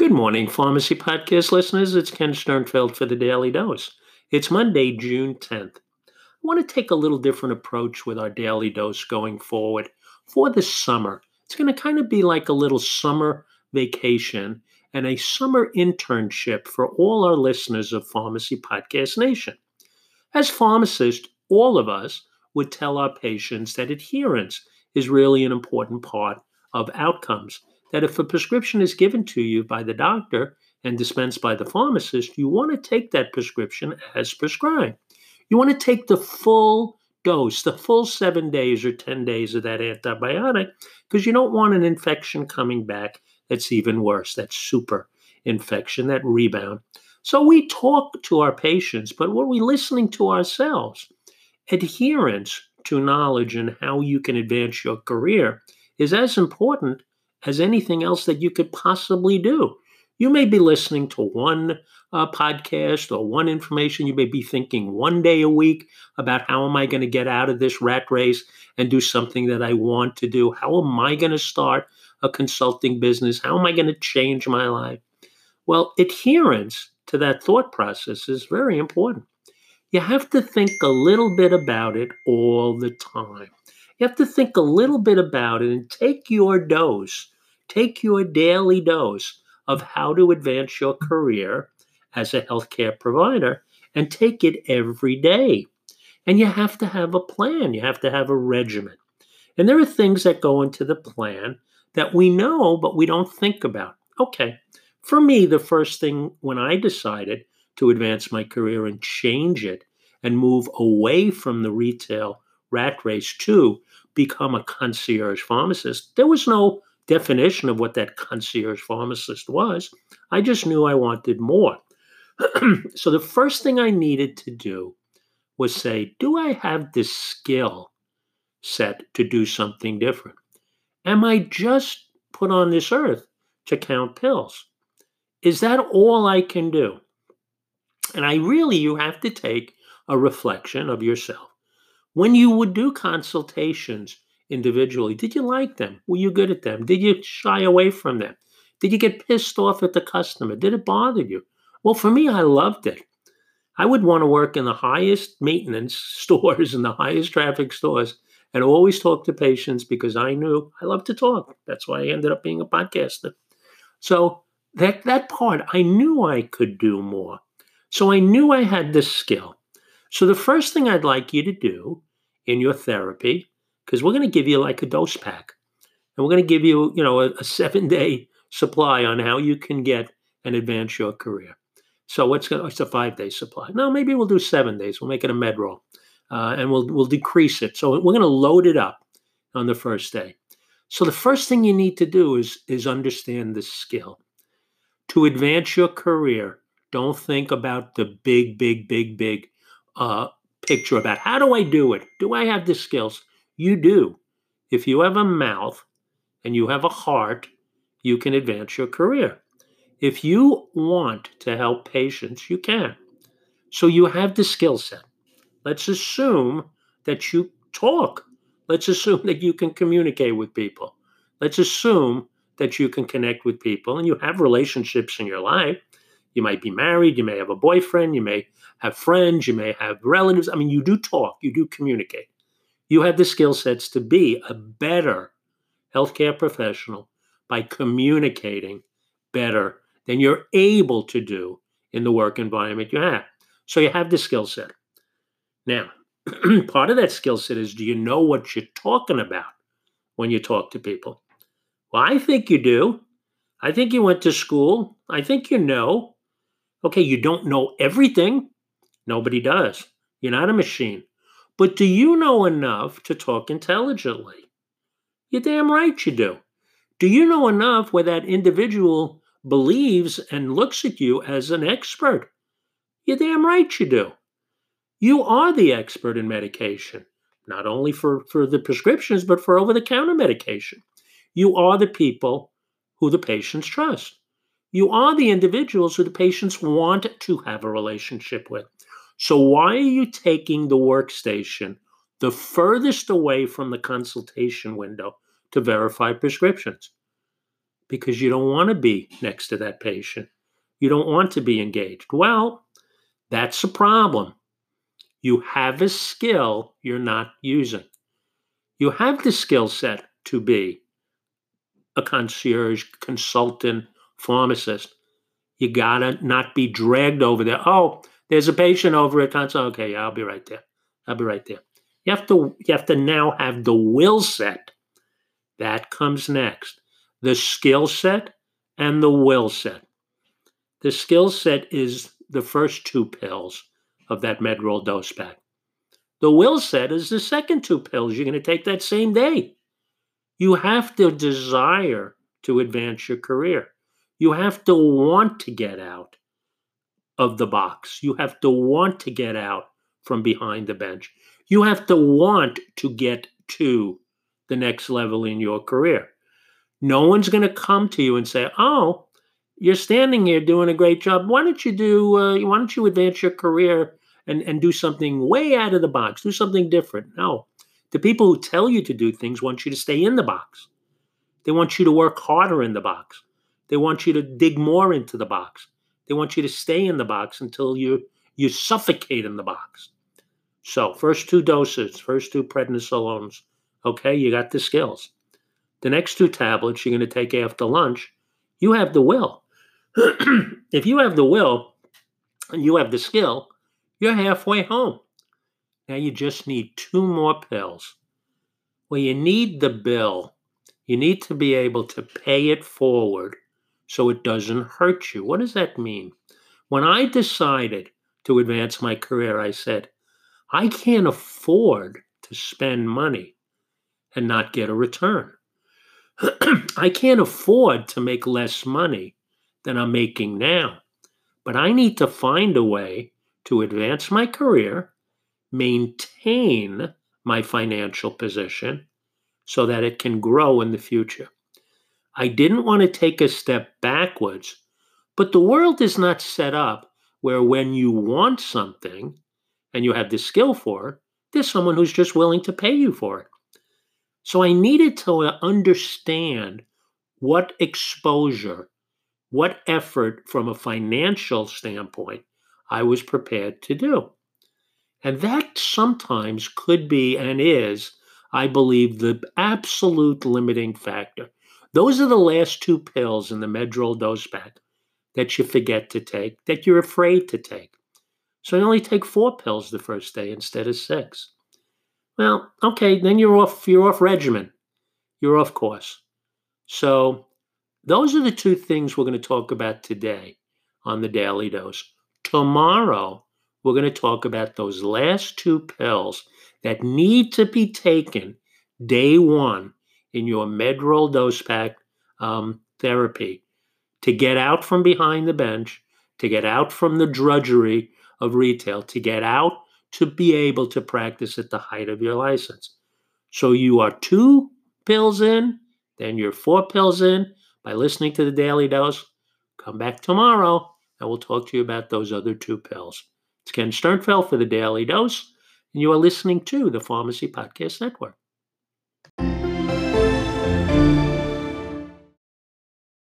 Good morning, Pharmacy Podcast listeners. It's Ken Sternfeld for the Daily Dose. It's Monday, June 10th. I want to take a little different approach with our Daily Dose going forward for the summer. It's going to kind of be like a little summer vacation and a summer internship for all our listeners of Pharmacy Podcast Nation. As pharmacists, all of us would tell our patients that adherence is really an important part of outcomes that if a prescription is given to you by the doctor and dispensed by the pharmacist, you want to take that prescription as prescribed. You want to take the full dose, the full seven days or 10 days of that antibiotic, because you don't want an infection coming back that's even worse, that super infection, that rebound. So we talk to our patients, but were we listening to ourselves? Adherence to knowledge and how you can advance your career is as important as anything else that you could possibly do. You may be listening to one uh, podcast or one information. You may be thinking one day a week about how am I going to get out of this rat race and do something that I want to do? How am I going to start a consulting business? How am I going to change my life? Well, adherence to that thought process is very important. You have to think a little bit about it all the time. You have to think a little bit about it and take your dose, take your daily dose of how to advance your career as a healthcare provider and take it every day. And you have to have a plan, you have to have a regimen. And there are things that go into the plan that we know, but we don't think about. Okay, for me, the first thing when I decided to advance my career and change it and move away from the retail rat race to become a concierge pharmacist. There was no definition of what that concierge pharmacist was. I just knew I wanted more. so the first thing I needed to do was say, do I have the skill set to do something different? Am I just put on this earth to count pills? Is that all I can do? And I really, you have to take a reflection of yourself. When you would do consultations individually, did you like them? Were you good at them? Did you shy away from them? Did you get pissed off at the customer? Did it bother you? Well, for me, I loved it. I would want to work in the highest maintenance stores and the highest traffic stores and always talk to patients because I knew I love to talk. That's why I ended up being a podcaster. So that that part, I knew I could do more. So I knew I had the skill. So the first thing I'd like you to do in your therapy, because we're going to give you like a dose pack, and we're going to give you, you know, a, a seven day supply on how you can get and advance your career. So what's going? It's a five day supply. No, maybe we'll do seven days. We'll make it a Medrol, uh, and we'll we'll decrease it. So we're going to load it up on the first day. So the first thing you need to do is is understand the skill. To advance your career, don't think about the big, big, big, big uh, picture about how do I do it? Do I have the skills? You do. If you have a mouth and you have a heart, you can advance your career. If you want to help patients, you can. So you have the skill set. Let's assume that you talk. Let's assume that you can communicate with people. Let's assume that you can connect with people and you have relationships in your life. You might be married, you may have a boyfriend, you may have friends, you may have relatives. I mean, you do talk, you do communicate. You have the skill sets to be a better healthcare professional by communicating better than you're able to do in the work environment you have. So you have the skill set. Now, part of that skill set is do you know what you're talking about when you talk to people? Well, I think you do. I think you went to school. I think you know. Okay, you don't know everything. Nobody does. You're not a machine. But do you know enough to talk intelligently? You're damn right you do. Do you know enough where that individual believes and looks at you as an expert? You're damn right you do. You are the expert in medication, not only for, for the prescriptions, but for over the counter medication. You are the people who the patients trust. You are the individuals who the patients want to have a relationship with. So, why are you taking the workstation the furthest away from the consultation window to verify prescriptions? because you don't want to be next to that patient. You don't want to be engaged. Well, that's a problem. You have a skill you're not using. You have the skill set to be a concierge, consultant, pharmacist. You gotta not be dragged over there. Oh, there's a patient over at consult. Okay, I'll be right there. I'll be right there. You have to you have to now have the will set. That comes next. The skill set and the will set. The skill set is the first two pills of that Medrol dose pack. The will set is the second two pills you're going to take that same day. You have to desire to advance your career. You have to want to get out of the box. You have to want to get out from behind the bench. You have to want to get to the next level in your career. No one's going to come to you and say, "Oh, you're standing here doing a great job. Why don't you do? Uh, why don't you advance your career and, and do something way out of the box, do something different. No. The people who tell you to do things want you to stay in the box. They want you to work harder in the box. They want you to dig more into the box. They want you to stay in the box until you you suffocate in the box. So, first two doses, first two prednisolones, okay, you got the skills. The next two tablets you're going to take after lunch, you have the will. if you have the will and you have the skill, you're halfway home. Now you just need two more pills. Well, you need the bill. You need to be able to pay it forward so it doesn't hurt you. What does that mean? When I decided to advance my career, I said, I can't afford to spend money and not get a return. I can't afford to make less money than I'm making now. But I need to find a way to advance my career, maintain my financial position so that it can grow in the future. I didn't want to take a step backwards, but the world is not set up where when you want something and you have the skill for it, there's someone who's just willing to pay you for it. So I needed to uh, understand what exposure, what effort from a financial standpoint I was prepared to do. And that sometimes could be and is, I believe, the absolute limiting factor. Those are the last two pills in the Medrol dose pack that you forget to take, that you're afraid to take. So you only take four pills the first day instead of six. Well, okay, then you're off you're off regimen. You're off course. So those are the two things we're going to talk about today on the daily dose. Tomorrow, we're going to talk about those last two pills that need to be taken day one in your Medrol dose pack um, therapy to get out from behind the bench, to get out from the drudgery of retail, to get out to be able to practice at the height of your license. So you are two pills in, then you're four pills in by listening to the daily dose. Come back tomorrow and we'll talk to you about those other two pills. It's Ken Sternfeld for the Daily Dose, and you are listening to the Pharmacy Podcast Network.